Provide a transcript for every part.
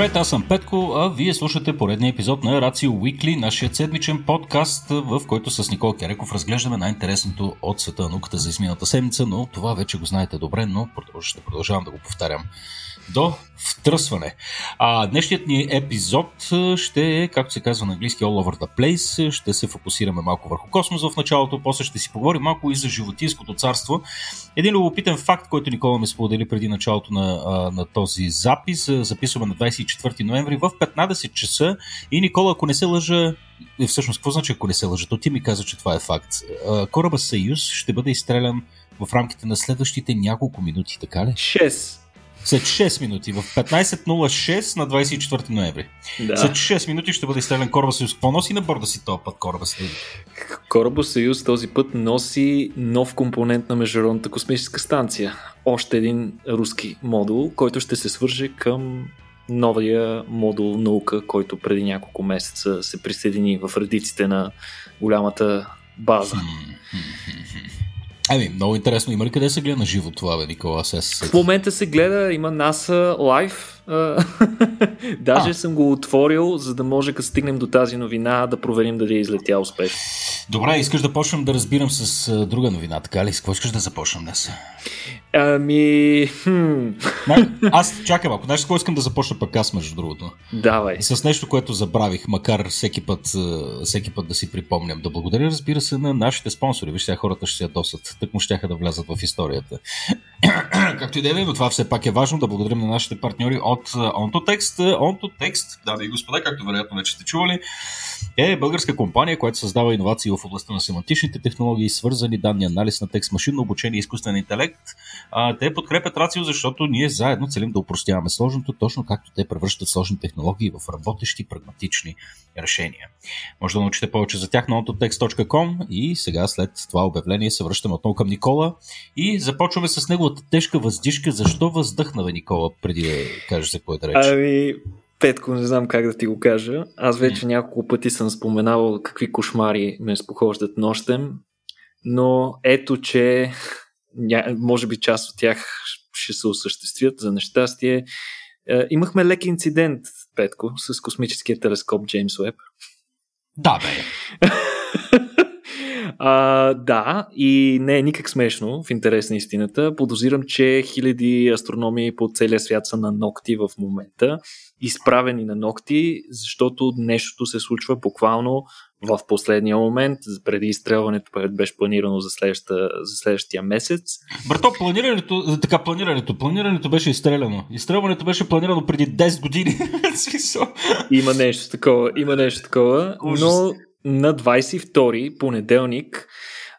Здравейте, аз съм Петко, а вие слушате поредния епизод на Рацио Уикли, нашия седмичен подкаст, в който с Никол Кереков разглеждаме най-интересното от света на науката за изминалата седмица, но това вече го знаете добре, но ще продължавам да го повтарям до втръсване. А, днешният ни епизод ще е, както се казва на английски, All Over the Place. Ще се фокусираме малко върху космос в началото, после ще си поговорим малко и за животинското царство. Един любопитен факт, който Никола ми сподели преди началото на, на този запис. Записваме на 24 ноември в 15 часа и Никола, ако не се лъжа, и всъщност, какво значи ако не се лъжа? То ти ми каза, че това е факт. Кораба Съюз ще бъде изстрелян в рамките на следващите няколко минути, така ли? 6. След 6 минути, в 15.06 на 24 ноември. Да. След 6 минути ще бъде изстрелян Кораба Съюз. Какво носи на борда си този път Кораба Съюз? Кораба Съюз този път носи нов компонент на Международната космическа станция. Още един руски модул, който ще се свърже към новия модул наука, който преди няколко месеца се присъедини в редиците на голямата база. Ами, много интересно. Има ли къде се гледа на живо това, бе, Никола? Се в момента се гледа, има NASA Live. Даже а. съм го отворил, за да може, като стигнем до тази новина, да проверим дали е излетя успешно. Добре, искаш да почнем да разбирам с друга новина, така ли? С какво искаш да започнем днес? Ами... Хм. Аз чакам, ако знаеш какво искам да започна пък аз, между другото. Давай. С нещо, което забравих, макар всеки път, всеки път да си припомням. Да благодаря, разбира се, на нашите спонсори. Виж, сега хората ще се ядосат. Так му щяха да влязат в историята. Както и да е, но това все пак е важно да благодарим на нашите партньори от OntoText. OntoText, дами и господа, както вероятно вече сте чували, е българска компания, която създава иновации в областта на семантичните технологии, свързани данни, анализ на текст, машинно обучение и изкуствен интелект. А, те подкрепят Рацио, защото ние заедно целим да упростяваме сложното, точно както те превръщат сложни технологии в работещи, прагматични решения. Може да научите повече за тях на ontotext.com и сега след това обявление се връщаме отново към Никола и започваме с неговата тежка въздишка. Защо въздъхна бе, Никола, преди да кажеш за е да рече? Ами, Петко, не знам как да ти го кажа. Аз вече няколко пъти съм споменавал какви кошмари ме спохождат нощем, но ето, че може би част от тях ще се осъществят за нещастие. Е, имахме лек инцидент, Петко, с космическия телескоп Джеймс Уеб. Да, бе. А, да, и не е никак смешно, в интерес на истината. Подозирам, че хиляди астрономи по целия свят са на ногти в момента, изправени на ногти, защото нещото се случва буквално в последния момент, преди изстрелването, беше планирано за, за следващия месец. Брато, планирането, така планирането, планирането беше изстреляно. Изстрелването беше планирано преди 10 години. има нещо такова, има нещо такова, но на 22 понеделник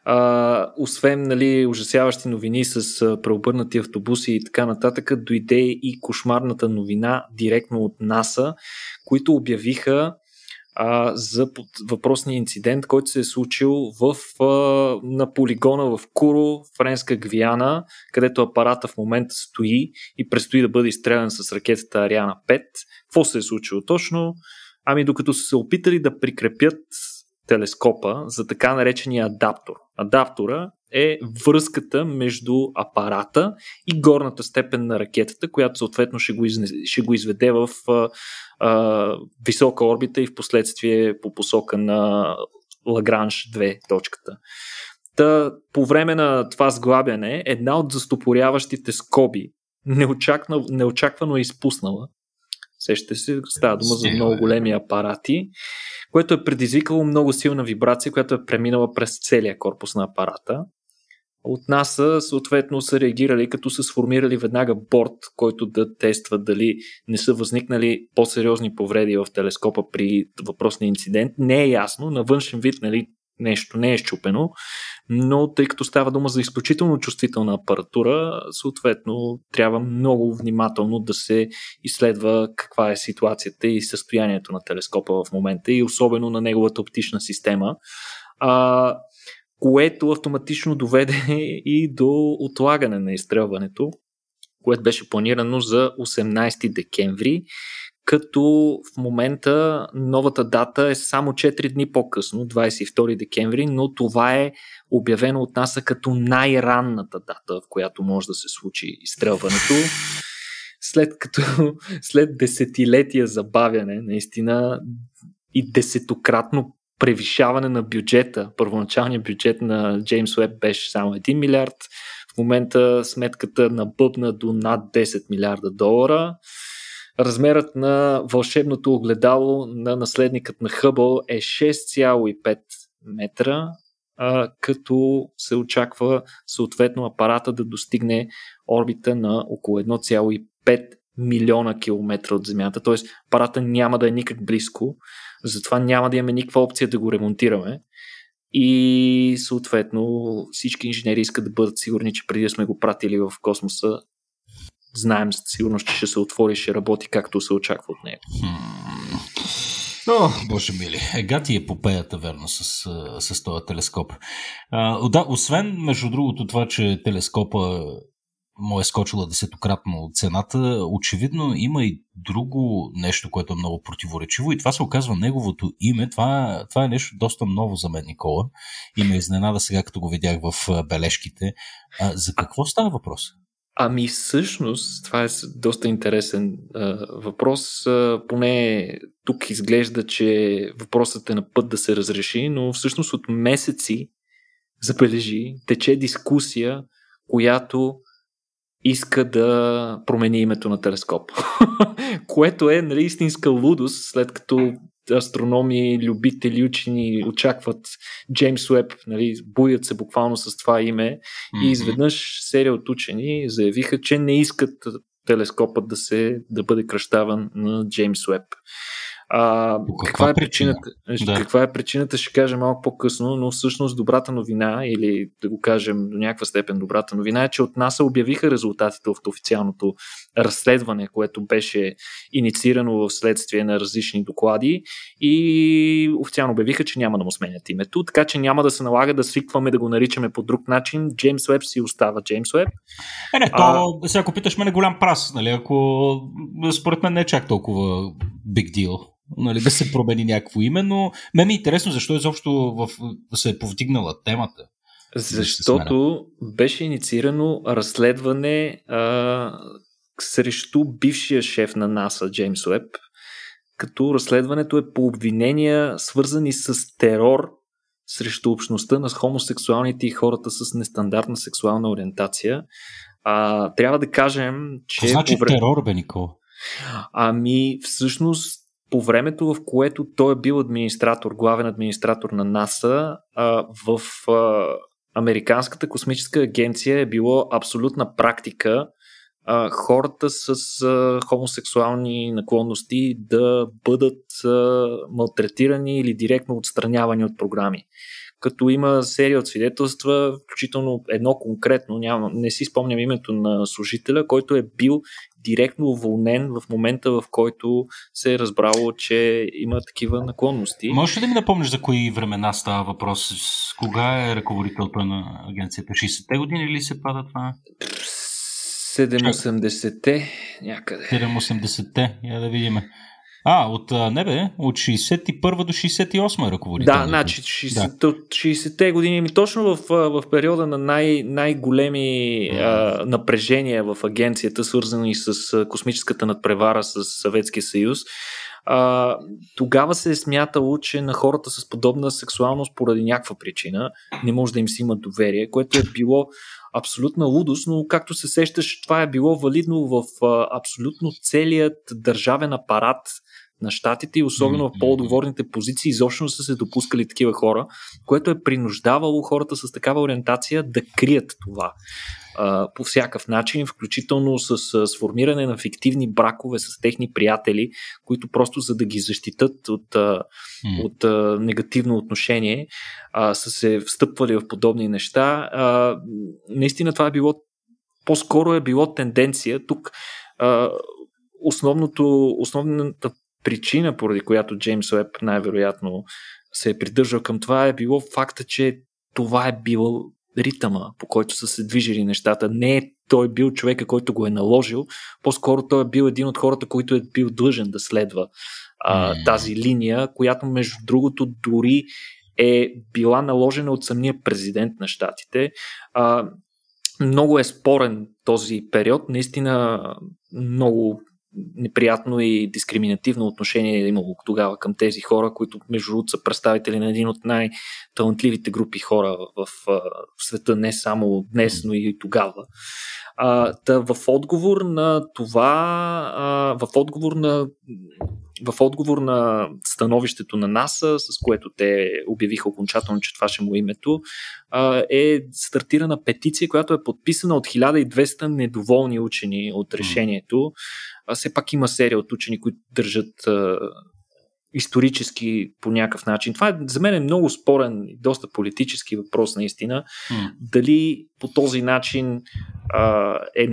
а, освен нали, ужасяващи новини с а, преобърнати автобуси и така нататък, дойде и кошмарната новина директно от НАСА, които обявиха а, за въпросния инцидент, който се е случил в, а, на полигона в Куро, Френска Гвиана, където апарата в момента стои и предстои да бъде изстрелян с ракетата Ариана 5. Какво се е случило точно? Ами докато са се опитали да прикрепят телескопа за така наречения адаптор. Адаптора е връзката между апарата и горната степен на ракетата, която съответно ще го, изне, ще го изведе в а, а, висока орбита и в последствие по посока на Лагранж 2 точката. Та, по време на това сглабяне, една от застопоряващите скоби неочаквано, неочаквано е изпуснала. Сещате се, става дума за много големи апарати което е предизвикало много силна вибрация, която е преминала през целия корпус на апарата. От НАСА съответно са реагирали, като са сформирали веднага борт, който да тества дали не са възникнали по-сериозни повреди в телескопа при въпросния инцидент. Не е ясно, на външен вид нали, нещо не е щупено, но тъй като става дума за изключително чувствителна апаратура, съответно трябва много внимателно да се изследва каква е ситуацията и състоянието на телескопа в момента и особено на неговата оптична система. А, което автоматично доведе и до отлагане на изстрелването, което беше планирано за 18 декември като в момента новата дата е само 4 дни по-късно, 22 декември, но това е обявено от НАСА като най-ранната дата, в която може да се случи изстрелването. след като след десетилетия забавяне, наистина и десетократно превишаване на бюджета. Първоначалният бюджет на Джеймс Уеб беше само 1 милиард. В момента сметката набъбна до над 10 милиарда долара. Размерът на вълшебното огледало на наследникът на Хъбъл е 6,5 метра, като се очаква съответно апарата да достигне орбита на около 1,5 милиона километра от Земята, т.е. апарата няма да е никак близко, затова няма да имаме никаква опция да го ремонтираме. И съответно всички инженери искат да бъдат сигурни, че преди да сме го пратили в космоса, знаем със сигурност, че ще се отвори ще работи както се очаква от него. О, боже мили, ега ти е попеята, верно, с, с този телескоп. А, да, освен, между другото, това, че телескопа му е скочила десетократно цената, очевидно има и друго нещо, което е много противоречиво и това се оказва неговото име. Това, това е нещо доста ново за мен, Никола. И ме изненада сега, като го видях в бележките. А, за какво става въпрос? Ами всъщност, това е доста интересен а, въпрос. А, поне тук изглежда, че въпросът е на път да се разреши, но всъщност от месеци, забележи, тече дискусия, която иска да промени името на телескоп. Което е нали, истинска лудост, след като астрономи, любители, учени очакват Джеймс Уеб, нали, буят се буквално с това име mm-hmm. и изведнъж серия от учени заявиха, че не искат телескопът да се да бъде кръщаван на Джеймс Уеб. А, каква, каква е причината? Да. Каква е причината, ще кажа малко по-късно, но всъщност добрата новина, или да го кажем до някаква степен добрата новина, е, че от НАСА обявиха резултатите от официалното разследване, което беше инициирано в следствие на различни доклади и официално обявиха, че няма да му сменят името, така че няма да се налага да свикваме да го наричаме по друг начин. Джеймс Уеб си остава Джеймс Уеб. Е, не, то, а... сега ако питаш мен е голям прас, нали, ако според мен не е чак толкова big deal нали, да се промени някакво име, но мен ми е интересно защо изобщо в, се е повдигнала темата. Защото беше инициирано разследване а, срещу бившия шеф на НАСА, Джеймс Уеб, като разследването е по обвинения, свързани с терор срещу общността на хомосексуалните и хората с нестандартна сексуална ориентация. А, трябва да кажем, че. значи по терор, бе, Никола? Ами, всъщност, по времето, в което той е бил администратор, главен администратор на НАСА, в Американската космическа агенция е било абсолютна практика хората с хомосексуални наклонности да бъдат малтретирани или директно отстранявани от програми като има серия от свидетелства, включително едно конкретно, няма, не си спомням името на служителя, който е бил директно уволнен в момента, в който се е разбрало, че има такива наклонности. Може ли да ми напомниш за кои времена става въпрос? С кога е ръководителта на агенцията? 60-те години или се пада това? 7-80-те някъде. 7-80-те, я да видим. А, от, не бе, от 61 до 68 е ръководител. Да, значи 60, да. 60-те години, ми точно в, в периода на най- най-големи а, напрежения в агенцията, свързани с космическата надпревара с Съветския съюз, а, тогава се е смятало, че на хората с подобна сексуалност поради някаква причина не може да им си има доверие, което е било абсолютна лудост, но както се сещаш, това е било валидно в а, абсолютно целият държавен апарат на щатите и особено в по-отговорните позиции изобщо са се допускали такива хора, което е принуждавало хората с такава ориентация да крият това а, по всякакъв начин, включително с а, сформиране на фиктивни бракове с техни приятели, които просто за да ги защитат от, а, от а, негативно отношение а, са се встъпвали в подобни неща. А, наистина това е било по-скоро е било тенденция. Тук а, основното, основната причина, поради която Джеймс Уеб най-вероятно се е придържал към това, е било факта, че това е било ритъма, по който са се движили нещата. Не е той бил човека, който го е наложил, по-скоро той е бил един от хората, който е бил длъжен да следва а, mm. тази линия, която между другото дори е била наложена от самия президент на щатите. А, много е спорен този период. Наистина много неприятно и дискриминативно отношение е имало тогава към тези хора, които между другото са представители на един от най-талантливите групи хора в, в света, не само днес, но и тогава. А, да, в отговор на това, а, в отговор на в отговор на становището на НАСА, с което те обявиха окончателно, че това ще му е името, е стартирана петиция, която е подписана от 1200 недоволни учени от решението. Все пак има серия от учени, които държат исторически по някакъв начин. Това е, за мен е много спорен и доста политически въпрос наистина. Mm. Дали по този начин а, е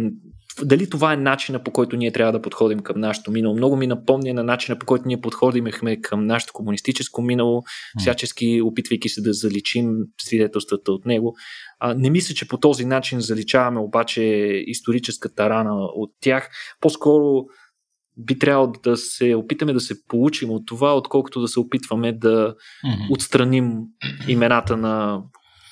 дали това е начина по който ние трябва да подходим към нашето минало. Много ми напомня на начина по който ние подходимехме към нашето комунистическо минало, всячески опитвайки се да заличим свидетелствата от него. А, не мисля, че по този начин заличаваме обаче историческата рана от тях. По-скоро би трябвало да се опитаме да се получим от това, отколкото да се опитваме да mm-hmm. отстраним имената на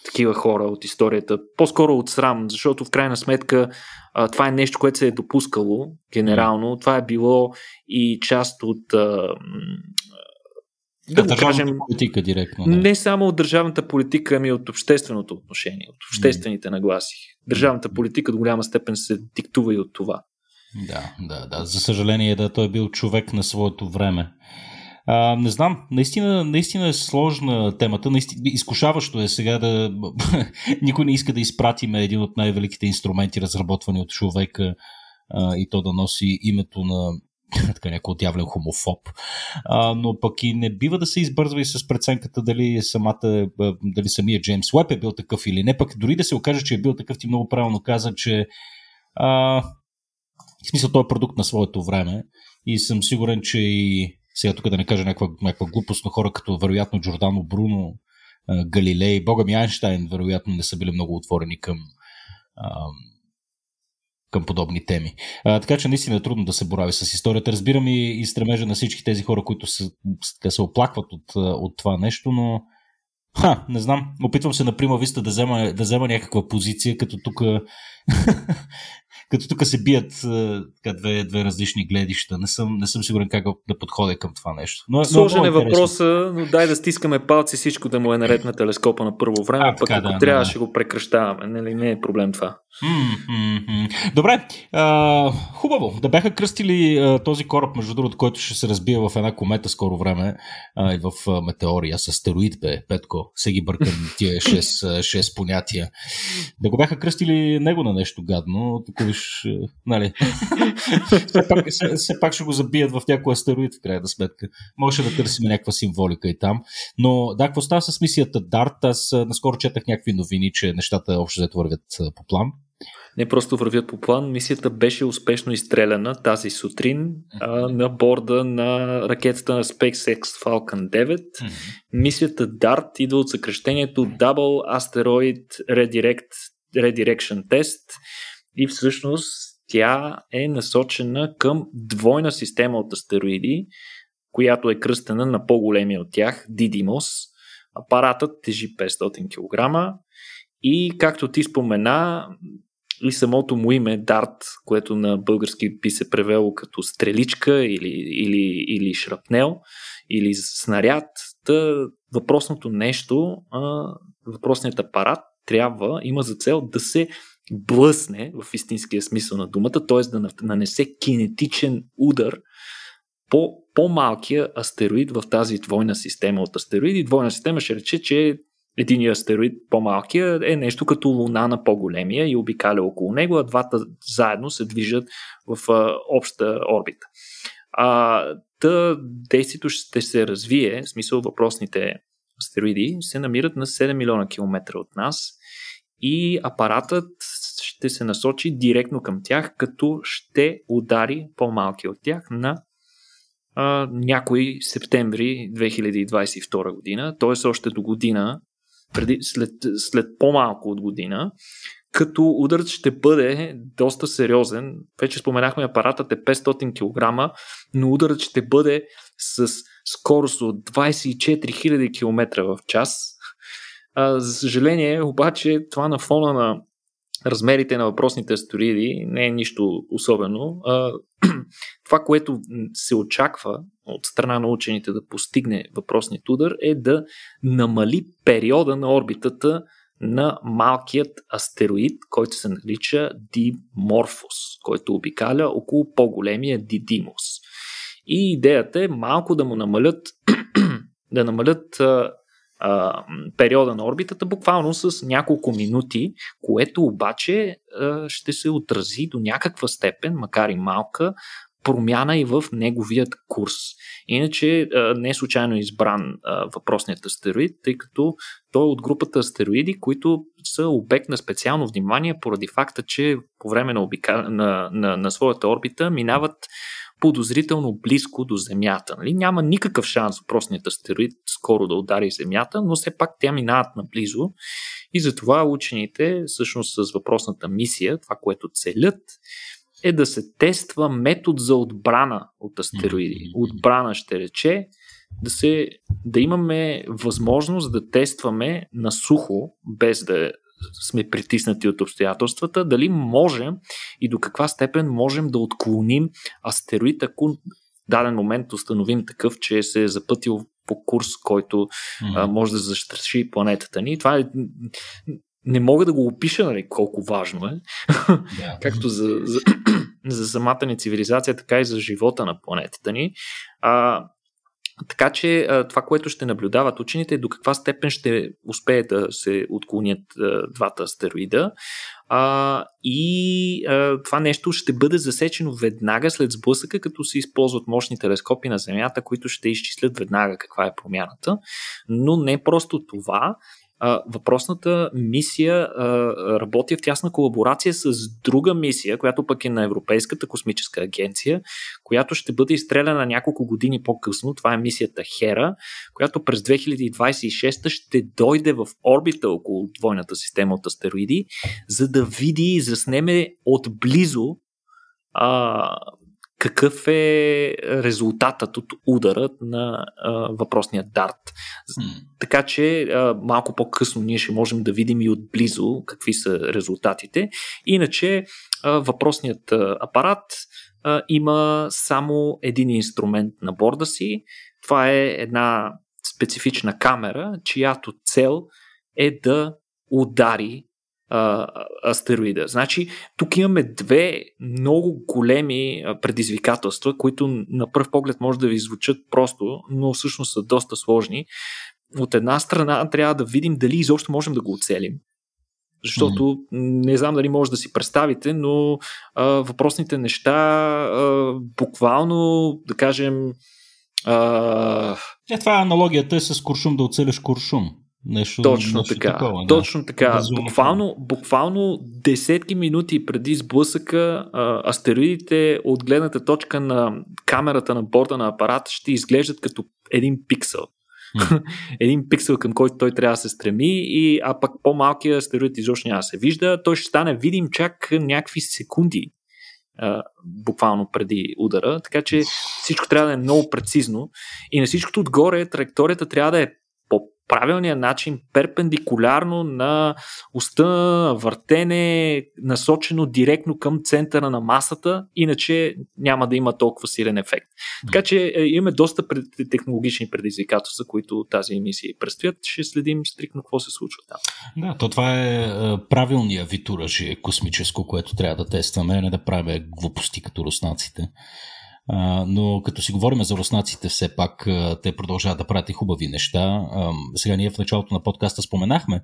такива хора от историята. По-скоро от срам, защото в крайна сметка а, това е нещо, което се е допускало генерално. Това е било и част от. А, да го кажем, политика директно. Да. Не само от държавната политика, ами от общественото отношение, от обществените нагласи. Държавната политика до голяма степен се диктува и от това. Да, да, да. За съжаление, да, той е бил човек на своето време. А, не знам, наистина, наистина е сложна темата. Наистина, изкушаващо е сега да. Никой не иска да изпратиме един от най-великите инструменти, разработвани от човека, а, и то да носи името на така някой отявлен хомофоб. А, но пък и не бива да се избързва и с преценката дали самата, дали самия Джеймс Уеб е бил такъв или не. Пък дори да се окаже, че е бил такъв, ти много правилно каза, че а, в смисъл той е продукт на своето време и съм сигурен, че и сега тук да не кажа някаква, някаква глупост, но хора като вероятно Джордано Бруно, Галилей, Бога ми Айнштайн, вероятно не са били много отворени към, към подобни теми. А, така че наистина е трудно да се борави с историята. Разбирам и, и стремежа на всички тези хора, които се, се оплакват от, от това нещо, но Ха, не знам. Опитвам се на Прима Виста да взема, да взема някаква позиция, като тук като тук се бият така, две, две различни гледища. Не съм, не съм сигурен как да подходя към това нещо. Но, Сложен е въпроса, но дай да стискаме палци всичко да му е наред на телескопа на първо време, а, пък ако да, трябва да. ще го прекращаваме. Не, не е проблем това. Mm-hmm. Добре, а, хубаво. Да бяха кръстили а, този кораб, между другото, който ще се разбие в една комета скоро време а, и в а, метеория с астероид, бе, Петко. Се ги бъркам тия 6, 6 понятия. Да го бяха кръстили него на нещо гадно, тук виж, нали. все, пак, все, все пак ще го забият в някой астероид, в крайна сметка. Може да търсим някаква символика и там. Но да, какво става с мисията Дарт? Аз наскоро четах някакви новини, че нещата общо взето вървят по план не просто вървят по план. Мисията беше успешно изстреляна тази сутрин а, на борда на ракетата на SpaceX Falcon 9. Мисията DART идва от съкрещението Double Asteroid Redirect, Redirection Test и всъщност тя е насочена към двойна система от астероиди, която е кръстена на по-големия от тях, Didymos. Апаратът тежи 500 кг и както ти спомена, и самото му име Дарт, което на български би се превело като стреличка или, или, или шрапнел или снаряд, та въпросното нещо, въпросният апарат трябва, има за цел да се блъсне в истинския смисъл на думата, т.е. да нанесе кинетичен удар по по-малкия астероид в тази двойна система от астероиди. Двойна система ще рече, че Единият астероид, по-малкия, е нещо като луна на по-големия и обикаля около него, а двата заедно се движат в а, обща орбита. А, та действието ще се развие, в смисъл въпросните астероиди се намират на 7 милиона километра от нас и апаратът ще се насочи директно към тях, като ще удари по-малки от тях на а, някой септември 2022 година, т.е. още до година преди, след, след по-малко от година, като ударът ще бъде доста сериозен. Вече споменахме, апаратът е 500 кг, но ударът ще бъде с скорост от 24 000 км в час. А, за съжаление, обаче, това на фона на размерите на въпросните астероиди не е нищо особено. А, това, което се очаква от страна на учените да постигне въпросният удар е да намали периода на орбитата на малкият астероид, който се нарича Диморфос, който обикаля около по-големия Дидимос. И идеята е малко да му намалят да намалят а, периода на орбитата буквално с няколко минути, което обаче а, ще се отрази до някаква степен, макар и малка, промяна и в неговият курс. Иначе не е случайно избран въпросният астероид, тъй като той е от групата астероиди, които са обект на специално внимание поради факта, че по време на, обика... на, на, на своята орбита минават подозрително близко до Земята. Нали? Няма никакъв шанс въпросният астероид скоро да удари Земята, но все пак тя минават наблизо и затова учените, всъщност с въпросната мисия, това, което целят, е да се тества метод за отбрана от астероиди. Отбрана ще рече да, се, да имаме възможност да тестваме на сухо, без да сме притиснати от обстоятелствата, дали можем и до каква степен можем да отклоним астероид, ако в даден момент установим такъв, че се е запътил по курс, който mm-hmm. а, може да застраши планетата ни. Това е не мога да го опиша, нали, колко важно е. Yeah. Както за, за, за самата ни цивилизация, така и за живота на планетата ни. А, така че това, което ще наблюдават учените е до каква степен ще успеят да се отклонят двата астероида. А, и а, това нещо ще бъде засечено веднага след сблъсъка, като се използват мощни телескопи на Земята, които ще изчислят веднага каква е промяната. Но не просто това, въпросната мисия а, работи в тясна колаборация с друга мисия, която пък е на Европейската космическа агенция, която ще бъде изстреляна няколко години по-късно. Това е мисията Хера, която през 2026 ще дойде в орбита около двойната система от астероиди, за да види и заснеме отблизо а, какъв е резултатът от ударът на а, въпросния дарт. Mm. Така че а, малко по-късно ние ще можем да видим и отблизо какви са резултатите. Иначе а, въпросният а, апарат а, има само един инструмент на борда си. Това е една специфична камера, чиято цел е да удари а, астероида. Значи, тук имаме две много големи предизвикателства, които на пръв поглед може да ви звучат просто, но всъщност са доста сложни. От една страна трябва да видим дали изобщо можем да го оцелим. Защото mm-hmm. не знам дали може да си представите, но а, въпросните неща а, буквално, да кажем. А... Е, това е аналогията е с куршум да оцелиш куршум. Нещо, точно нещо така. Такова, да. Точно така. Буквално, буквално десетки минути преди сблъсъка, астероидите от гледната точка на камерата на борда на апарата ще изглеждат като един пиксел. Mm. един пиксел, към който той трябва да се стреми, и, а пък по-малкият астероид изобщо няма да се вижда. Той ще стане видим чак някакви секунди буквално преди удара, така че всичко трябва да е много прецизно и на всичкото отгоре траекторията трябва да е правилния начин, перпендикулярно на уста, въртене, насочено директно към центъра на масата, иначе няма да има толкова силен ефект. Така че е, имаме доста технологични предизвикателства, които тази емисия предстоят. Ще следим стрикно какво се случва там. Да, то това е, е правилния вид оръжие космическо, което трябва да тестваме, не да правим глупости като руснаците. Но като си говорим за руснаците, все пак те продължават да правят и хубави неща. Сега ние в началото на подкаста споменахме,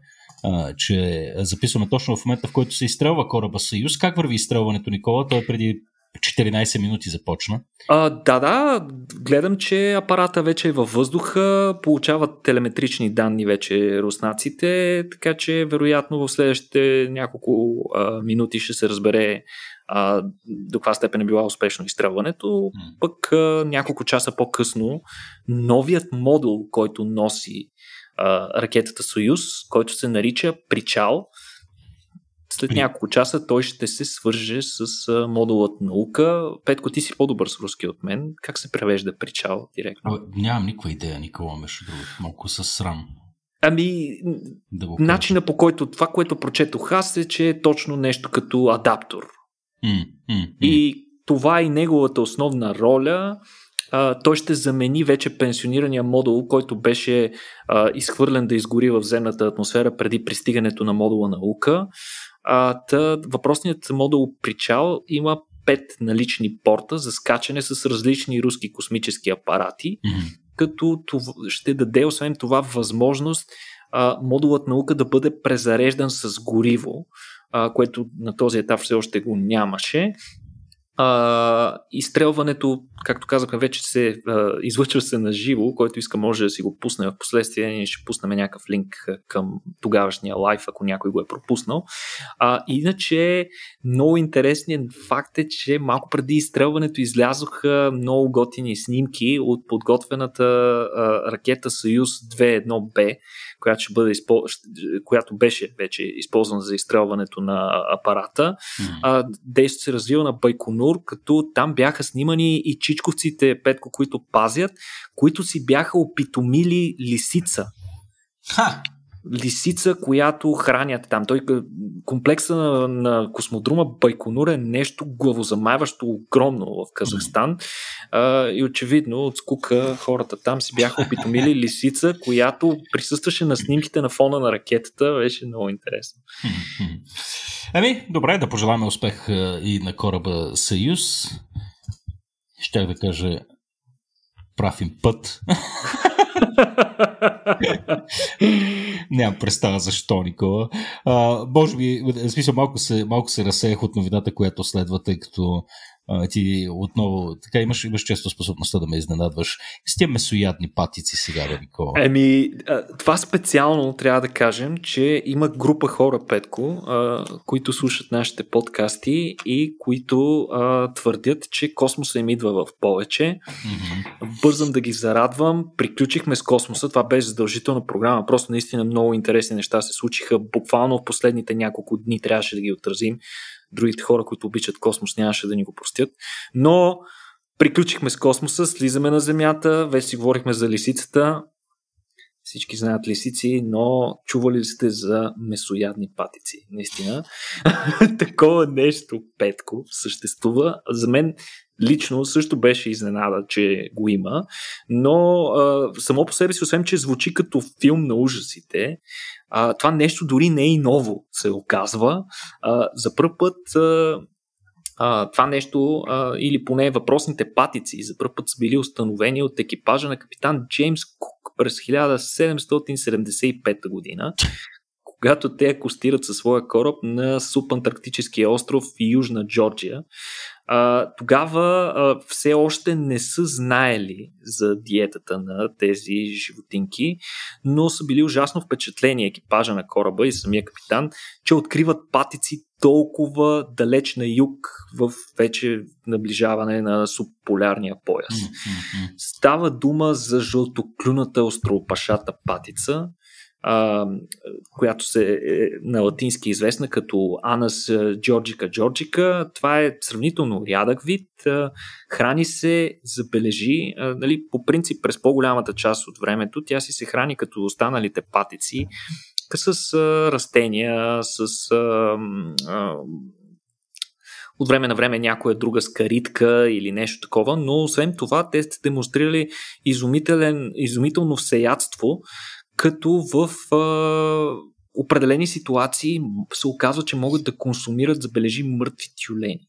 че записваме точно в момента, в който се изстрелва кораба Съюз. Как върви изстрелването, Никола? Той е преди 14 минути започна. А, да, да. Гледам, че апарата вече е във въздуха, получават телеметрични данни вече руснаците, така че вероятно в следващите няколко а, минути ще се разбере а, до каква степен е била успешно изстрелването. Пък а, няколко часа по-късно новият модул, който носи а, ракетата Союз, който се нарича Причал, след няколко часа той ще се свърже с а, модулът наука. Петко, ти си по-добър с руски от мен. Как се превежда причал директно? А, нямам никаква идея, Никола, между другото. Малко с срам. Ами, да начина по който това, което прочетох аз е, че е точно нещо като адаптор. И това е неговата основна роля. А, той ще замени вече пенсионирания модул, който беше а, изхвърлен да изгори в земната атмосфера преди пристигането на модула наука. А, та, въпросният модул Причал има пет налични порта за скачане с различни руски космически апарати, mm-hmm. като това ще даде освен това възможност а, модулът наука да бъде презареждан с гориво, което на този етап все още го нямаше а, изстрелването, както казахме, вече се а, излъчва се на живо, който иска може да си го пусне в последствие. Ние ще пуснем някакъв линк към тогавашния лайф, ако някой го е пропуснал. А, иначе, много интересният факт е, че малко преди изстрелването излязоха много готини снимки от подготвената а, ракета Съюз 2.1B, която, ще бъде изпол... която беше вече използвана за изстрелването на апарата. Mm-hmm. А, действието се развива на Байконур, като там бяха снимани и чичковците, Петко, които пазят, които си бяха опитомили лисица. Ха! Лисица, която хранят там. Той комплекса на, на космодрума Байконур е нещо главозамайващо огромно в Казахстан. А, и очевидно от скука хората там си бяха опитомили лисица, която присъстваше на снимките на фона на ракетата. Беше много интересно. Ами, добре, да пожеламе успех и на кораба Съюз. Щях да кажа прав им път. Нямам представа защо, Никола. А, може би, в смисъл, малко се, малко се разсеях от новината, която следва, тъй като а, ти отново, така имаш, имаш често способността да ме изненадваш. С тия месоядни патици сега, да, Никола. Еми, това специално трябва да кажем, че има група хора, Петко, а, които слушат нашите подкасти и които а, твърдят, че космоса им идва в повече. Mm-hmm. Бързам да ги зарадвам. Приключихме с космоса. Това беше задължителна програма. Просто наистина много интересни неща се случиха. Буквално в последните няколко дни трябваше да ги отразим другите хора, които обичат космос, нямаше да ни го простят. Но приключихме с космоса, слизаме на Земята, вече си говорихме за лисицата. Всички знаят лисици, но чували ли сте за месоядни патици? Наистина. Такова нещо, Петко, съществува. За мен лично също беше изненада, че го има, но а, само по себе си, освен че звучи като филм на ужасите, а, това нещо дори не е и ново, се оказва. А, за първ път а, а, това нещо, а, или поне въпросните патици, за първ път са били установени от екипажа на капитан Джеймс Кук през 1775 година, когато те акостират със своя кораб на субантарктическия остров Южна Джорджия а, тогава а, все още не са знаели за диетата на тези животинки, но са били ужасно впечатлени екипажа на кораба и самия капитан, че откриват патици толкова далеч на юг в вече наближаване на субполярния пояс. Става дума за жълтоклюната остроопашата патица, а, която се е на латински известна като Анас Джорджика Джорджика. Това е сравнително рядък вид. Храни се, забележи, нали, по принцип през по-голямата част от времето тя си се храни като останалите патици с а, растения, с а, а, от време на време някоя друга скаритка или нещо такова, но освен това те сте демонстрирали изумителен, изумително всеядство, като в а, определени ситуации се оказва, че могат да консумират, забележи, мъртви тюлени.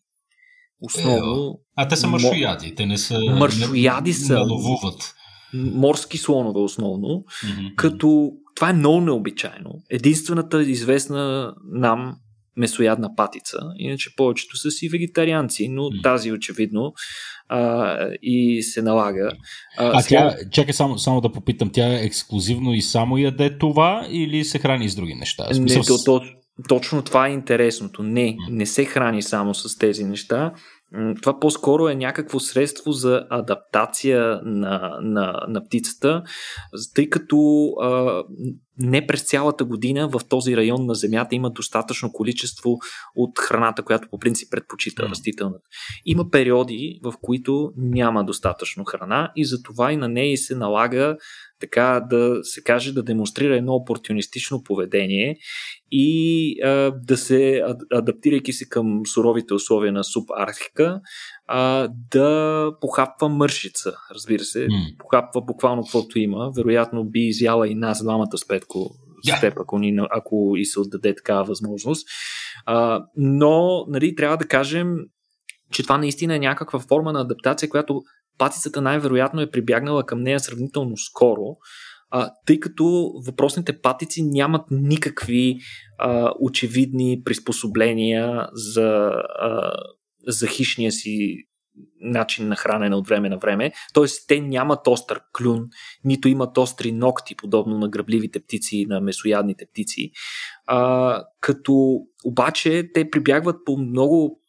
Основно. Е, а те са маршояди, те не са. Маршояди са. Наловуват. Морски слонове основно. Mm-hmm. Като това е много необичайно. Единствената известна нам месоядна патица. Иначе повечето са си вегетарианци, но mm. тази очевидно а, и се налага. А, а сега... тя, чакай само, само да попитам, тя е ексклюзивно и само яде това или се храни с други неща? Смисъл... Не, то, то, точно това е интересното. Не, не се храни само с тези неща. Това по-скоро е някакво средство за адаптация на, на, на птицата, тъй като а, не през цялата година в този район на Земята има достатъчно количество от храната, която по принцип предпочита растителната. Има периоди, в които няма достатъчно храна и затова и на нея се налага така да се каже да демонстрира едно опортунистично поведение и а, да се, адаптирайки се към суровите условия на субарктика, а, да похапва мършица, разбира се. Mm. Похапва буквално каквото има. Вероятно би изяла и нас двамата с Петко, yeah. с теб, ако, ни, ако и се отдаде такава възможност. А, но, нали, трябва да кажем, че това наистина е някаква форма на адаптация, която патицата най-вероятно е прибягнала към нея сравнително скоро, а, тъй като въпросните патици нямат никакви а, очевидни приспособления за, а, за хищния си начин на хранене от време на време. Тоест, те нямат остър клюн, нито имат остри ногти, подобно на грабливите птици и на месоядните птици. А, като обаче те прибягват по много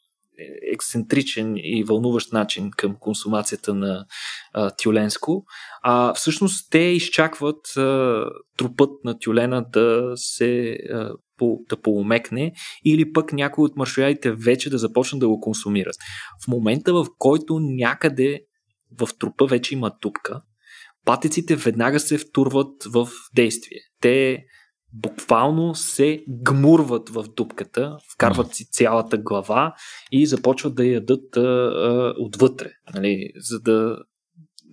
ексцентричен и вълнуващ начин към консумацията на а, тюленско. А всъщност те изчакват а, трупът на тюлена да се да поумекне или пък някои от маршоядите вече да започнат да го консумират. В момента, в който някъде в трупа вече има тупка, патиците веднага се втурват в действие. Те буквално се гмурват в дупката, вкарват си цялата глава и започват да ядат а, а, отвътре, нали, за да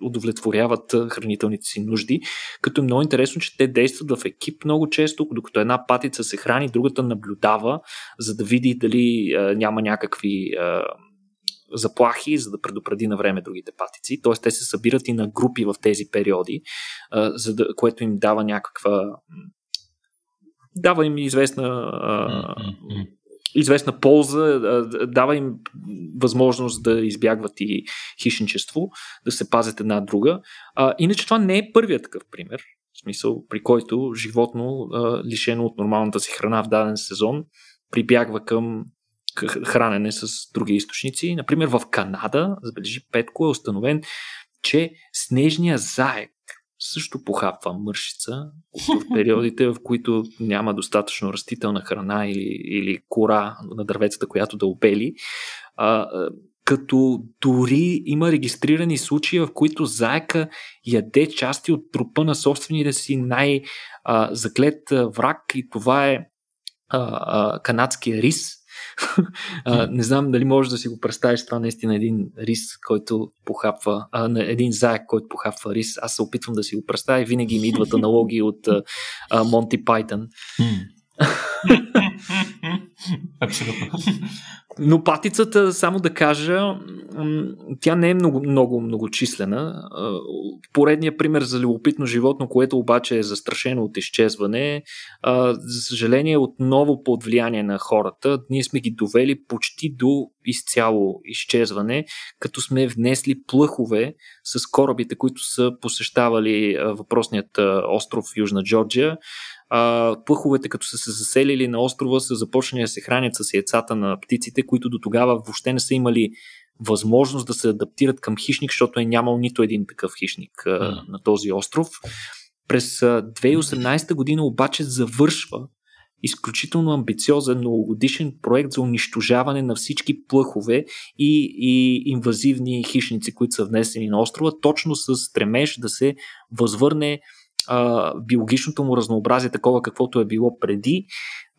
удовлетворяват хранителните си нужди. Като е много интересно, че те действат в екип много често, докато една патица се храни, другата наблюдава, за да види дали а, няма някакви а, заплахи, за да предупреди на време другите патици. Т.е. те се събират и на групи в тези периоди, за да, което им дава някаква дава им известна известна полза, дава им възможност да избягват и хищничество, да се пазят една друга. Иначе това не е първият такъв пример, в смисъл при който животно, лишено от нормалната си храна в даден сезон, прибягва към хранене с други източници. Например, в Канада, забележи Петко, е установен, че снежния заек също похапва мършица в периодите, в които няма достатъчно растителна храна или, или кора на дървецата, която да обели. А, като дори има регистрирани случаи, в които заека яде части от трупа на собствените си най-заклет враг и това е а, а, канадския рис, а, не знам дали можеш да си го представиш това наистина един рис, който похапва, а, един заек, който похапва рис. Аз се опитвам да си го представя и винаги ми идват аналогии от Монти Пайтън. Абсолютно. Но патицата, само да кажа, тя не е много, много, многочислена. Поредният пример за любопитно животно, което обаче е застрашено от изчезване, за съжаление отново под влияние на хората, ние сме ги довели почти до изцяло изчезване, като сме внесли плъхове с корабите, които са посещавали въпросният остров Южна Джорджия плъховете, като са се заселили на острова, са започнали да се хранят с яйцата на птиците, които до тогава въобще не са имали възможност да се адаптират към хищник, защото е нямал нито един такъв хищник а, mm. на този остров. През 2018 година обаче завършва изключително амбициозен многогодишен проект за унищожаване на всички плъхове и, и инвазивни хищници, които са внесени на острова, точно с стремеж да се възвърне а, биологичното му разнообразие такова каквото е било преди,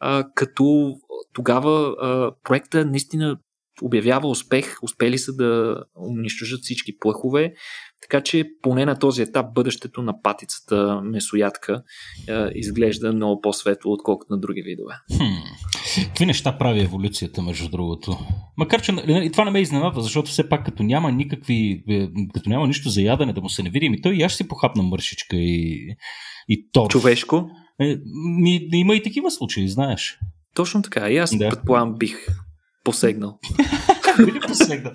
а, като тогава а, проекта наистина обявява успех, успели са да унищожат всички плъхове, така че поне на този етап бъдещето на патицата месоядка е, изглежда много по-светло, отколкото на други видове. Хм. Какви неща прави еволюцията, между другото? Макар, че нали, и това не ме изненадва, защото все пак като няма никакви, е, като няма нищо за ядене да му се не види, и той и аз си похапна мършичка и, и торф. Човешко? Е, ми, има и такива случаи, знаеш. Точно така. И аз да. предполагам бих посегнал. Били посегнал.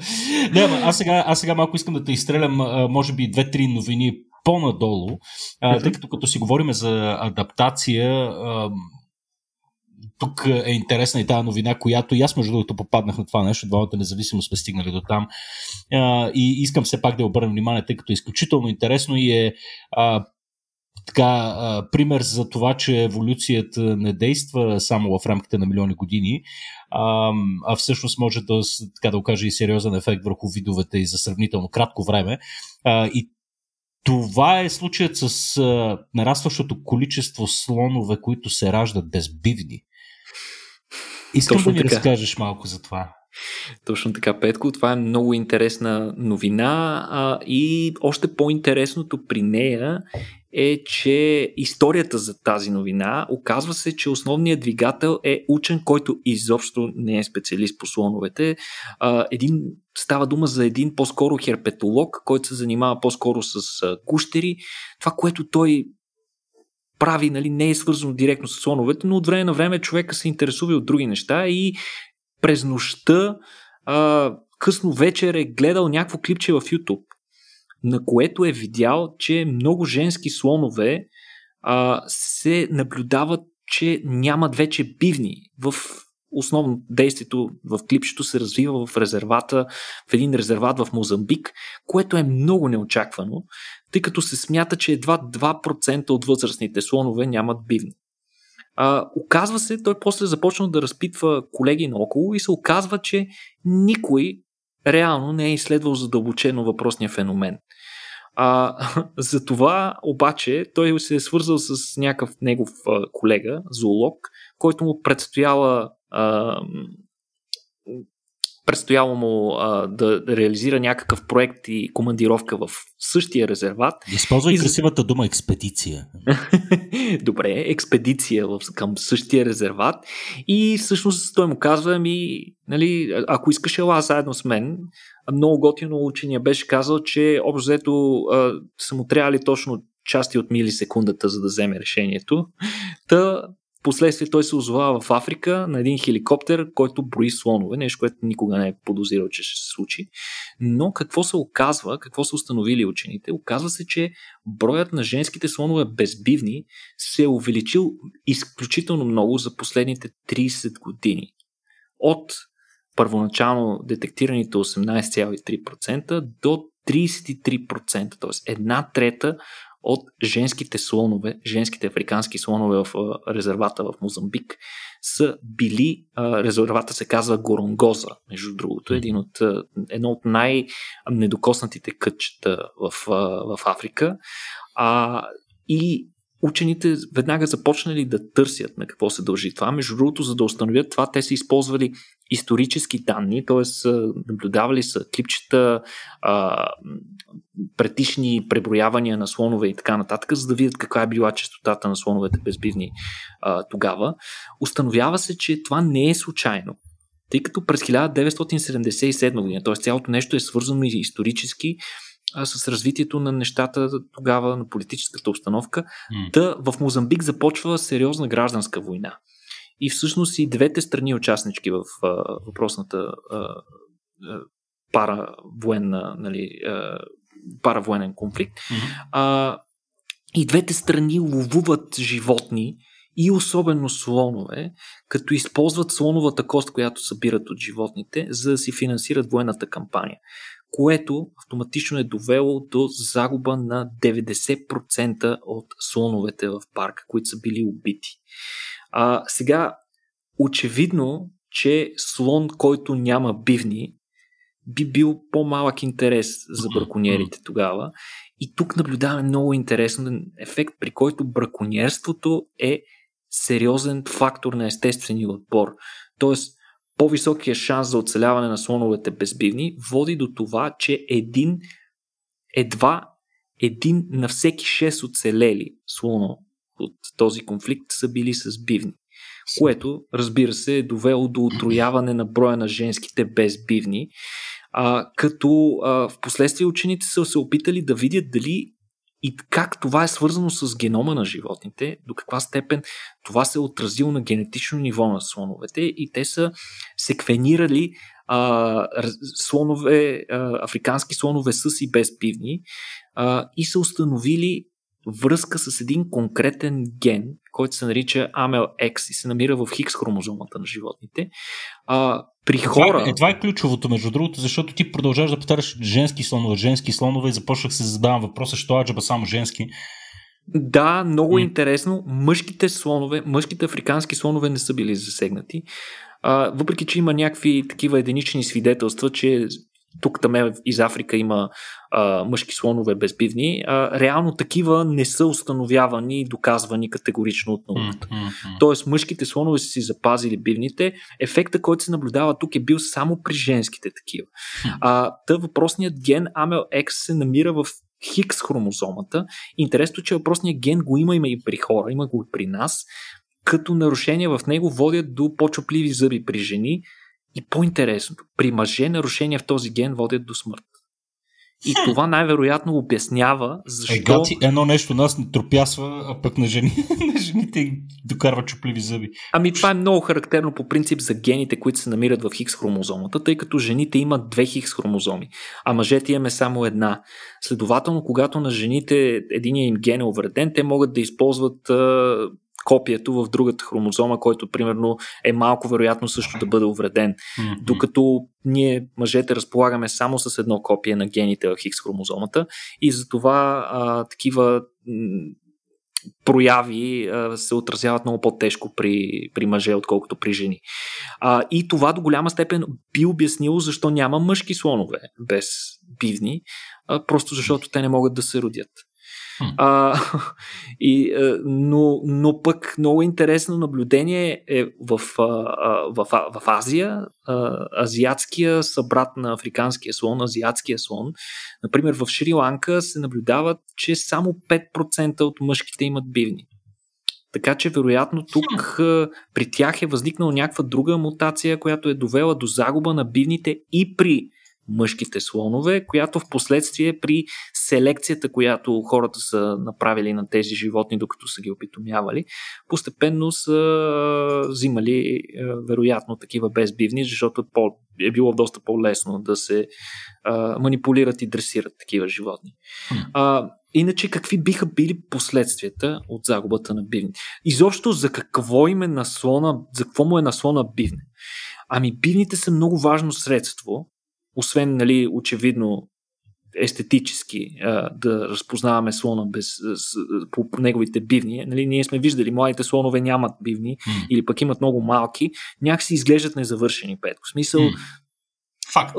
Не, аз, сега, аз сега малко искам да те изстрелям, може би, две-три новини по-надолу, тъй като като си говорим за адаптация, тук е интересна и тази новина, която и аз между другото попаднах на това нещо, двамата независимо сме стигнали до там. И искам все пак да обърнем внимание, тъй като е изключително интересно и е така, а, пример за това, че еволюцията не действа само в рамките на милиони години, а, а всъщност може да, така да окаже и сериозен ефект върху видовете и за сравнително кратко време. А, и това е случаят с а, нарастващото количество слонове, които се раждат безбивни. Искам Точно да ми така. разкажеш малко за това. Точно така, Петко. Това е много интересна новина а, и още по-интересното при нея е, че историята за тази новина оказва се, че основният двигател е учен, който изобщо не е специалист по слоновете. А, един, става дума за един по-скоро херпетолог, който се занимава по-скоро с а, кущери. Това, което той прави, нали, не е свързано директно с слоновете, но от време на време човека се интересува от други неща и през нощта а, късно вечер е гледал някакво клипче в YouTube, на което е видял, че много женски слонове а, се наблюдават, че нямат вече бивни в основно действието в клипчето се развива в резервата, в един резерват в Мозамбик, което е много неочаквано, тъй като се смята, че едва 2% от възрастните слонове нямат бивни. А, оказва се, той после започна да разпитва колеги наоколо и се оказва, че никой реално не е изследвал задълбочено въпросния феномен. А, за това обаче той се е свързал с някакъв негов а, колега, зоолог, който му предстояла а, предстояло му а, да реализира някакъв проект и командировка в същия резерват. Използвай и... красивата дума експедиция. Добре, експедиция в, към същия резерват и всъщност той му казва ми, нали, ако искаш ела заедно с мен, много готино учения беше казал, че общо взето са му трябвали точно части от милисекундата, за да вземе решението. Та Последствие той се озовава в Африка на един хеликоптер, който брои слонове, нещо, което никога не е подозирал, че ще се случи. Но какво се оказва, какво са установили учените? Оказва се, че броят на женските слонове безбивни се е увеличил изключително много за последните 30 години. От първоначално детектираните 18,3% до 33%, т.е. една трета от женските слонове, женските африкански слонове в резервата в Мозамбик са били, резервата се казва Горонгоза, между другото, един от, едно от най-недокоснатите кътчета в, в Африка. А, и учените веднага започнали да търсят на какво се дължи това. Между другото, за да установят това, те са използвали исторически данни, т.е. наблюдавали са клипчета, претишни преброявания на слонове и така нататък, за да видят каква е била частотата на слоновете безбивни а, тогава. Установява се, че това не е случайно. Тъй като през 1977 година, т.е. цялото нещо е свързано и исторически а, с развитието на нещата тогава, на политическата обстановка, mm. да в Мозамбик започва сериозна гражданска война. И всъщност и двете страни участнички в а, въпросната а, а, паравоенна нали, а, паравоенен конфликт. Mm-hmm. А, и двете страни ловуват животни и особено слонове, като използват слоновата кост, която събират от животните, за да си финансират военната кампания, което автоматично е довело до загуба на 90% от слоновете в парка, които са били убити. А, сега, очевидно, че слон, който няма бивни, би бил по-малък интерес за браконьерите тогава. И тук наблюдаваме много интересен ефект, при който браконьерството е сериозен фактор на естествения отбор. Тоест, по-високия шанс за оцеляване на слоновете безбивни води до това, че един, едва един на всеки 6 оцелели слоно от този конфликт са били с бивни. Което, разбира се, е довело до отрояване на броя на женските безбивни а, като а, в последствие учените са се опитали да видят дали и как това е свързано с генома на животните, до каква степен това се е отразило на генетично ниво на слоновете и те са секвенирали а, слонове, а, африкански слонове с и без пивни а, и са установили връзка с един конкретен ген, който се нарича AML-X и се намира в Хикс хромозомата на животните. А, при хора. Е, това е ключовото, между другото, защото ти продължаваш да повтаряш женски слонове, женски слонове и започнах се задавам въпроса, що аджаба само женски. Да, много е интересно. Мъжките слонове, мъжките африкански слонове не са били засегнати. А, въпреки, че има някакви такива единични свидетелства, че тук там из Африка има а, мъжки слонове безбивни, а, реално такива не са установявани и доказвани категорично от науката. Mm-hmm. Тоест мъжките слонове са си запазили бивните. Ефекта, който се наблюдава тук е бил само при женските такива. Mm-hmm. А, та въпросният ген AML-X се намира в Хикс хромозомата. Интересно, че въпросният ген го има, има и при хора, има го и при нас, като нарушения в него водят до по-чупливи зъби при жени и по-интересното, при мъже нарушения в този ген водят до смърт. И това най-вероятно обяснява защо... Е, гати, едно нещо нас не тропясва, а пък на, жени, на жените докарва чупливи зъби. Ами това е много характерно по принцип за гените, които се намират в хикс хромозомата, тъй като жените имат две хикс хромозоми, а мъжете имаме само една. Следователно, когато на жените единия им ген е увреден, те могат да използват копието в другата хромозома, който примерно е малко вероятно също да бъде увреден. Mm-hmm. Докато ние мъжете разполагаме само с едно копие на гените в Хикс хромозомата и затова а, такива прояви а, се отразяват много по-тежко при, при мъже, отколкото при жени. А, и това до голяма степен би обяснило защо няма мъжки слонове без бивни, а, просто защото те не могат да се родят. А, и, но, но пък много интересно наблюдение е в, в, в Азия. Азиатския събрат на африканския слон, азиатския слон. Например, в Шри-Ланка се наблюдават, че само 5% от мъжките имат бивни. Така че, вероятно, тук при тях е възникнала някаква друга мутация, която е довела до загуба на бивните и при мъжките слонове, която в последствие при селекцията, която хората са направили на тези животни, докато са ги опитомявали, постепенно са взимали вероятно такива безбивни, защото е било доста по-лесно да се а, манипулират и дресират такива животни. А, иначе, какви биха били последствията от загубата на бивни? Изобщо за какво им е наслона, за какво му е наслона бивне? Ами бивните са много важно средство, освен, нали, очевидно, естетически а, да разпознаваме слона без, с, по, по неговите бивни. Нали, ние сме виждали, младите слонове нямат бивни mm. или пък имат много малки, някакси изглеждат незавършени, Петко. В смисъл, mm. Факт.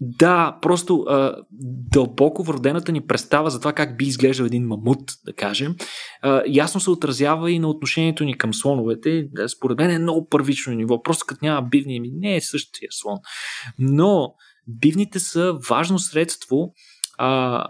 Да, просто а, дълбоко вродената ни представа за това как би изглеждал един мамут, да кажем, а, ясно се отразява и на отношението ни към слоновете. Според мен е много първично ниво. Просто като няма бивни, ми не е същия слон. Но бивните са важно средство, а,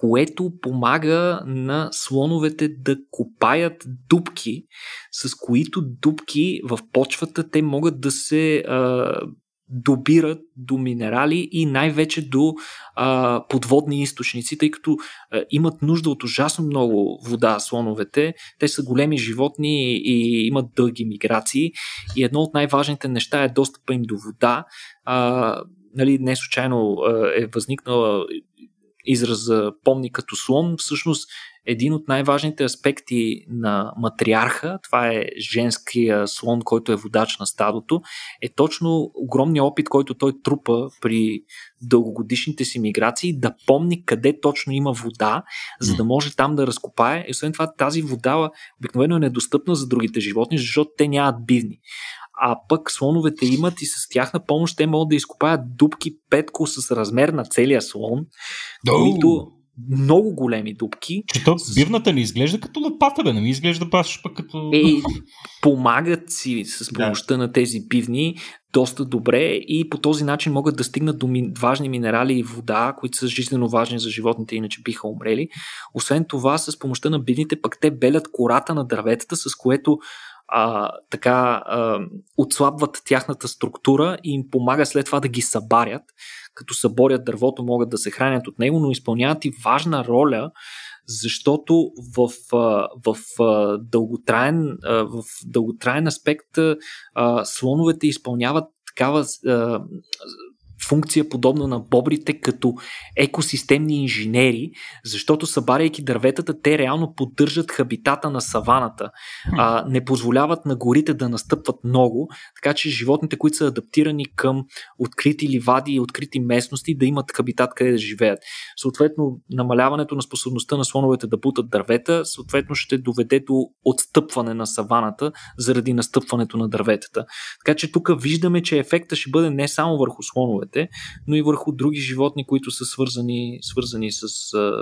което помага на слоновете да копаят дубки, с които дубки в почвата те могат да се а, добират до минерали и най-вече до а, подводни източници, тъй като а, имат нужда от ужасно много вода слоновете. Те са големи животни и, имат дълги миграции и едно от най-важните неща е достъпа им до вода. А, нали, не случайно е възникнала израза помни като слон, всъщност един от най-важните аспекти на матриарха, това е женския слон, който е водач на стадото, е точно огромния опит, който той трупа при дългогодишните си миграции, да помни къде точно има вода, за да може там да разкопае. И освен това, тази вода обикновено е недостъпна за другите животни, защото те нямат бивни а пък слоновете имат и с тяхна помощ те могат да изкопаят дубки петко с размер на целия слон, oh. които много големи дубки. Че то бивната не изглежда като лопата, бе, не ми изглежда баш пък като... Е, помагат си с помощта да. на тези бивни доста добре и по този начин могат да стигнат до важни минерали и вода, които са жизненно важни за животните, иначе биха умрели. Освен това, с помощта на бивните пък те белят кората на дърветата, с което а, така а, отслабват тяхната структура и им помага след това да ги събарят. Като съборят дървото, могат да се хранят от него, но изпълняват и важна роля, защото в, в, в, дълготраен, в дълготраен аспект слоновете изпълняват такава функция подобна на бобрите като екосистемни инженери, защото събаряйки дърветата, те реално поддържат хабитата на саваната, а, не позволяват на горите да настъпват много, така че животните, които са адаптирани към открити ливади и открити местности, да имат хабитат къде да живеят. Съответно, намаляването на способността на слоновете да бутат дървета, съответно ще доведе до отстъпване на саваната заради настъпването на дърветата. Така че тук виждаме, че ефекта ще бъде не само върху слоновете, но и върху други животни, които са свързани, свързани с,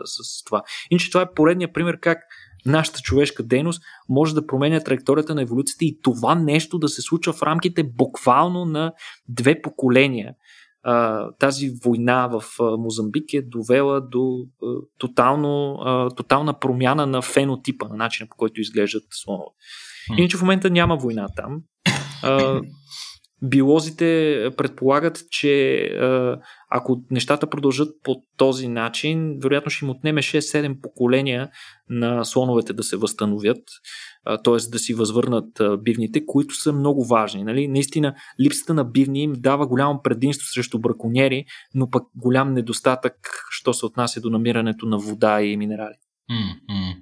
с това. Иначе това е поредният пример как нашата човешка дейност може да променя траекторията на еволюцията и това нещо да се случва в рамките буквално на две поколения. тази война в Мозамбик е довела до тотално, тотална промяна на фенотипа, на начина по който изглеждат слонове. Иначе в момента няма война там. Биолозите предполагат, че ако нещата продължат по този начин, вероятно ще им отнеме 6-7 поколения на слоновете да се възстановят, т.е. да си възвърнат бивните, които са много важни. Нали? Наистина, липсата на бивни им дава голямо предимство срещу браконьери, но пък голям недостатък, що се отнася до намирането на вода и минерали. Mm-hmm.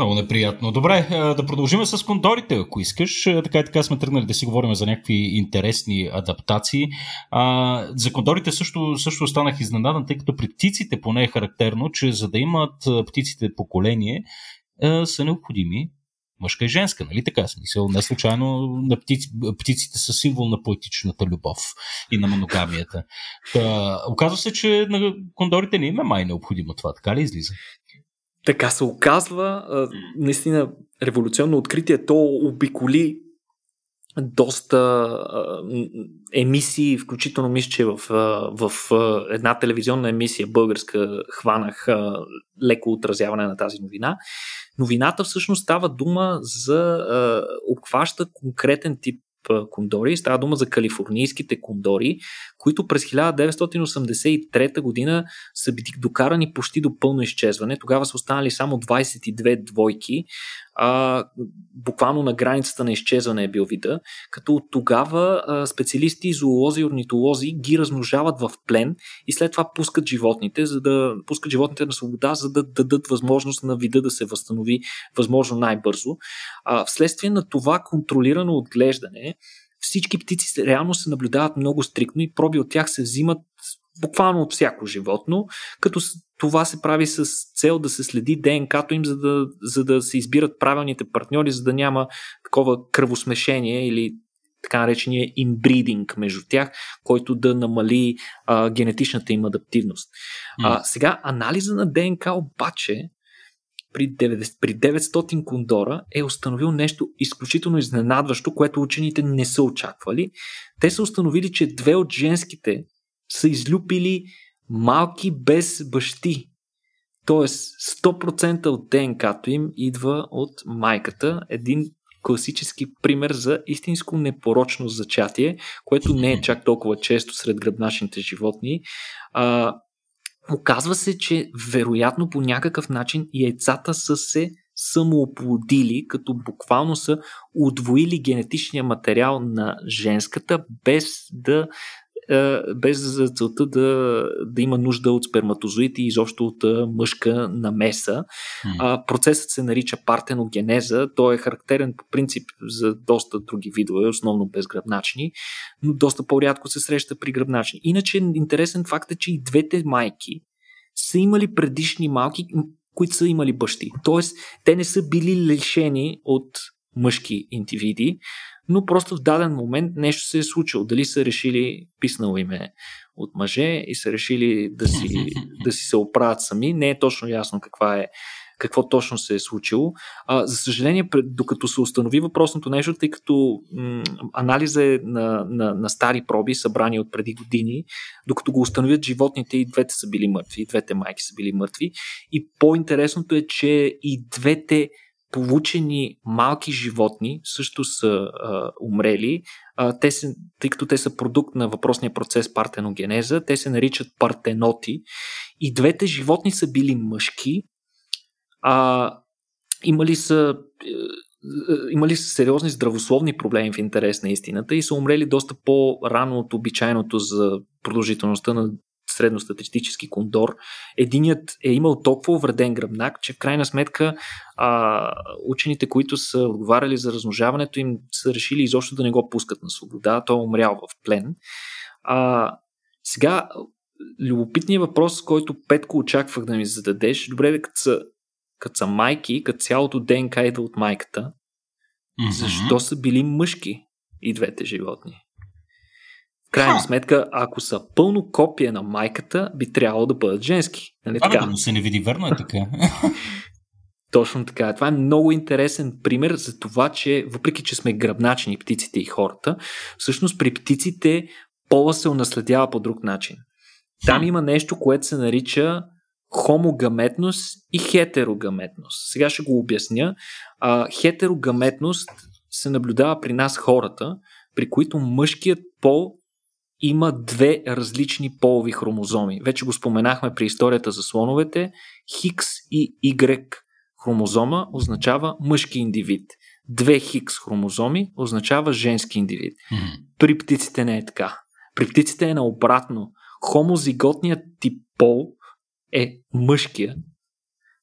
Много неприятно. Добре, да продължим с кондорите, ако искаш. Така и така сме тръгнали да си говорим за някакви интересни адаптации. А, за кондорите също, също останах изненадан, тъй като при птиците поне е характерно, че за да имат птиците поколение, са необходими мъжка и женска, нали така смисъл? Не случайно на птици, птиците са символ на поетичната любов и на моногамията. Та, оказва се, че на кондорите не има май необходимо това, така ли излиза? Така се оказва. Наистина революционно откритие. То обиколи доста емисии, включително мисля, че в, в една телевизионна емисия българска хванах леко отразяване на тази новина. Новината всъщност става дума за обхваща конкретен тип кондори. Става дума за калифорнийските кондори, които през 1983 година са били докарани почти до пълно изчезване. Тогава са останали само 22 двойки, а, буквално на границата на изчезване е бил вида, като от тогава а, специалисти, зоолози и орнитолози ги размножават в плен и след това пускат животните, за да пускат животните на свобода, за да дадат възможност на вида да се възстанови възможно най-бързо. А, вследствие на това контролирано отглеждане, всички птици реално се наблюдават много стрикно и проби от тях се взимат буквално от всяко животно, като това се прави с цел да се следи ДНК-то им, за да, за да се избират правилните партньори, за да няма такова кръвосмешение или така наречения инбридинг между тях, който да намали а, генетичната им адаптивност. Mm. А, сега, анализа на ДНК обаче при, 9, при 900 кондора е установил нещо изключително изненадващо, което учените не са очаквали. Те са установили, че две от женските са излюпили малки без бащи. Тоест 100% от ДНК-то им идва от майката. Един класически пример за истинско непорочно зачатие, което не е чак толкова често сред гръбначните животни. А, оказва се, че вероятно по някакъв начин яйцата са се самооплодили, като буквално са удвоили генетичния материал на женската, без да без за целта да, да има нужда от сперматозоити и изобщо от мъжка намеса. Mm. Процесът се нарича партеногенеза. Той е характерен по принцип за доста други видове, основно безгръбначни, но доста по-рядко се среща при гръбначни. Иначе интересен факт е, че и двете майки са имали предишни малки, които са имали бащи. Тоест, те не са били лишени от мъжки индивиди, но просто в даден момент нещо се е случило. Дали са решили, писнало име от мъже и са решили да си, да си се оправят сами, не е точно ясно каква е какво точно се е случило. А, за съжаление, докато се установи въпросното нещо, тъй като м- анализа е на, на, на стари проби, събрани от преди години, докато го установят животните, и двете са били мъртви, и двете майки са били мъртви. И по-интересното е, че и двете получени малки животни също са а, умрели. А, те се, тъй като те са продукт на въпросния процес партеногенеза, те се наричат партеноти. И двете животни са били мъжки. А, имали са е, имали сериозни здравословни проблеми в интерес на истината и са умрели доста по-рано от обичайното за продължителността на средностатистически кондор. Единият е имал толкова увреден гръбнак, че в крайна сметка а, учените, които са отговаряли за размножаването им, са решили изобщо да не го пускат на свобода. Той е умрял в плен. А, сега, любопитният въпрос, който Петко очаквах да ми зададеш, добре като са, като са майки, като цялото ДНК идва от майката, mm-hmm. защо са били мъжки и двете животни? Крайна Ха. сметка, ако са пълно копия на майката, би трябвало да бъдат женски. Нали а, така? Да, но се не види верно е така. Точно така. Това е много интересен пример за това, че въпреки, че сме гръбначени птиците и хората, всъщност при птиците пола се унаследява по друг начин. Там има нещо, което се нарича хомогаметност и хетерогаметност. Сега ще го обясня. А, хетерогаметност се наблюдава при нас хората, при които мъжкият пол има две различни полови хромозоми. Вече го споменахме при историята за слоновете. Хикс и Y хромозома означава мъжки индивид. Две хикс хромозоми означава женски индивид. Mm-hmm. При птиците не е така. При птиците е наобратно. Хомозиготният тип пол е мъжкия.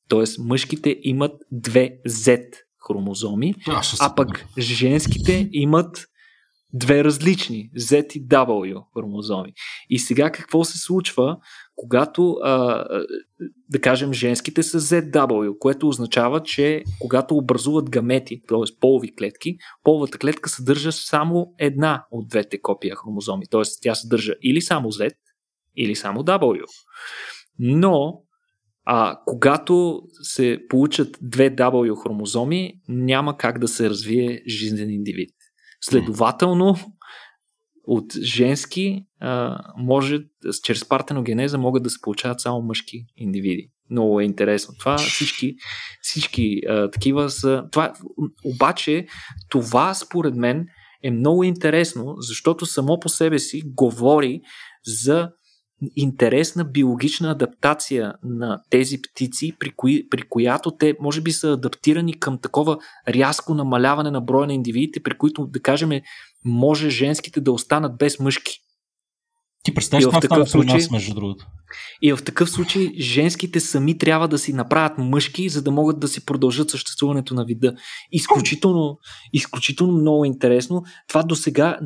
Тоест мъжките имат две Z хромозоми, а пък женските имат две различни Z и W хромозоми. И сега какво се случва, когато, а, да кажем, женските са ZW, което означава, че когато образуват гамети, т.е. полови клетки, половата клетка съдържа само една от двете копия хромозоми. Т.е. тя съдържа или само Z, или само W. Но а, когато се получат две W хромозоми, няма как да се развие жизнен индивид. Следователно, от женски а, може, чрез партеногенеза могат да се получават само мъжки индивиди. Много е интересно. Това всички, всички а, такива са. Това, обаче, това според мен е много интересно, защото само по себе си говори за интересна биологична адаптация на тези птици, при, кои, при която те може би са адаптирани към такова рязко намаляване на броя на индивидите, при които, да кажем, може женските да останат без мъжки. Ти представяш в такъв случай, нас, между другото. И в такъв случай женските сами трябва да си направят мъжки, за да могат да си продължат съществуването на вида. Изключително, изключително много интересно. Това до сега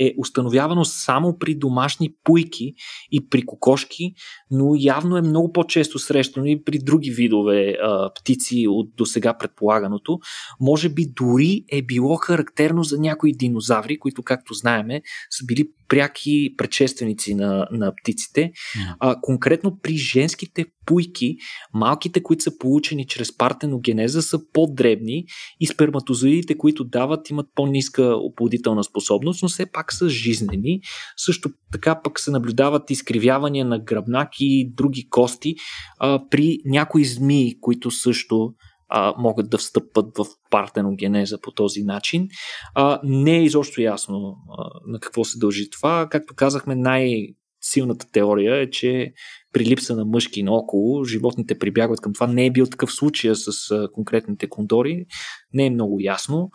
е установявано само при домашни пуйки и при кокошки, но явно е много по-често срещано и при други видове а, птици от до сега предполаганото. Може би дори е било характерно за някои динозаври, които, както знаеме, са били пряки предшественици на, на птиците. А, конкретно при женските пуйки, малките, които са получени чрез партеногенеза, са по-дребни и сперматозоидите, които дават, имат по-ниска оплодителна способност, но все пак са жизнени. Също така пък се наблюдават изкривявания на гръбнак и други кости а, при някои змии, които също а, могат да встъпват в партеногенеза по този начин. А, не е изобщо ясно а, на какво се дължи това. Както казахме, най- силната теория е, че при липса на мъжки наоколо, животните прибягват към това. Не е бил такъв случай с конкретните кондори, не е много ясно.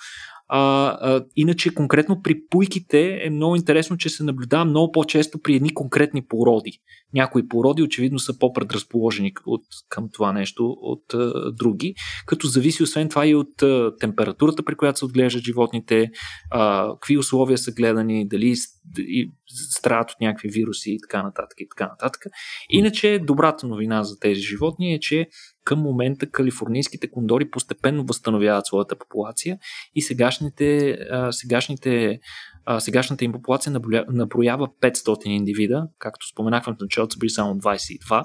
А, а, иначе конкретно при пуйките е много интересно, че се наблюдава много по-често при едни конкретни породи. Някои породи очевидно са по-предразположени от, към това нещо от а, други, като зависи освен това и от а, температурата, при която се отглеждат животните, а, какви условия са гледани, дали и страдат от някакви вируси и така нататък и така нататък. Иначе добрата новина за тези животни е, че към момента калифорнийските кондори постепенно възстановяват своята популация и сегашните, сегашните, сегашната им популация наброява 500 индивида, както споменахме в началото, са били само 22.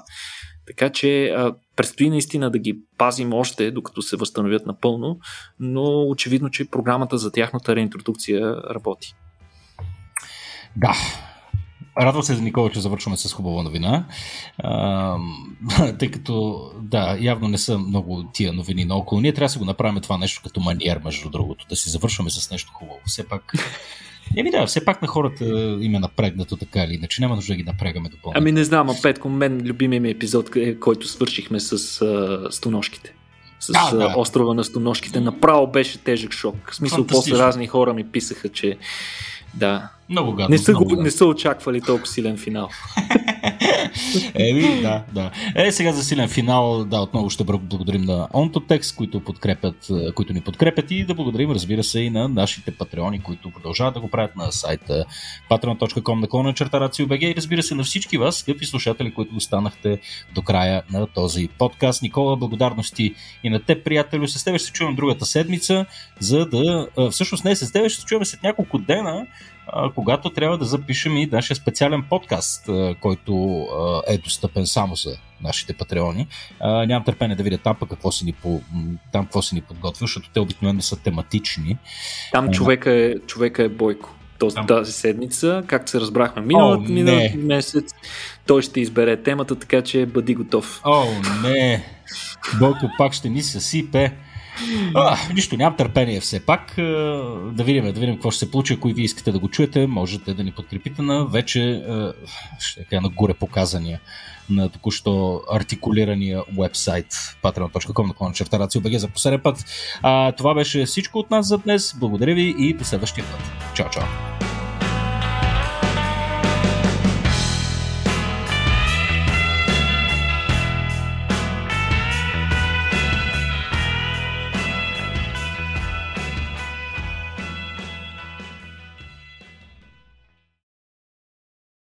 Така че предстои наистина да ги пазим още, докато се възстановят напълно, но очевидно, че програмата за тяхната реинтродукция работи. Да, Радвам се, Никола, че завършваме с хубава новина. А, тъй като, да, явно не са много тия новини наоколо. Ние трябва да си го направим това нещо като маниер, между другото, да си завършваме с нещо хубаво. Все пак Еми да, все пак на хората им е напрегнато така или иначе. Няма нужда да ги напрегаме допълнително. Ами не знам, а Петко, мен любимият ми епизод е който свършихме с uh, стоношките. с да, да. острова на стоножките. Направо беше тежък шок. В смисъл, после разни хора ми писаха, че да. Много гадно. Не са, много гадно. не са очаквали толкова силен финал. Еми, да, да. Е, сега за силен финал, да, отново ще благодарим на Ontotex, които, подкрепят, е, които ни подкрепят и да благодарим, разбира се, и на нашите патреони, които продължават да го правят на сайта patreon.com наклона черта RACIO.BG и разбира се на всички вас, скъпи слушатели, които останахте до края на този подкаст. Никола, благодарности и на теб, приятелю. С теб ще се чувам другата седмица, за да... Всъщност не с теб, ще се чуваме след няколко дена, когато трябва да запишем и нашия специален подкаст, който е достъпен само за нашите патреони. Нямам търпение да видя там пък какво си ни, по, там какво си ни подготвя, защото те обикновено са тематични. Там човека е, човека е Бойко. Там... тази седмица, както се разбрахме миналата, миналата месец, той ще избере темата, така че бъди готов. О, не! Бойко пак ще ни съсипе. Нищо, нямам търпение все пак. Да видим, да видим какво ще се получи. Ако и вие искате да го чуете, можете да ни подкрепите на вече ще кажа, на горе показания на току-що артикулирания вебсайт patreon.com на клона черта за последен път. А, това беше всичко от нас за днес. Благодаря ви и до следващия път. Чао, чао!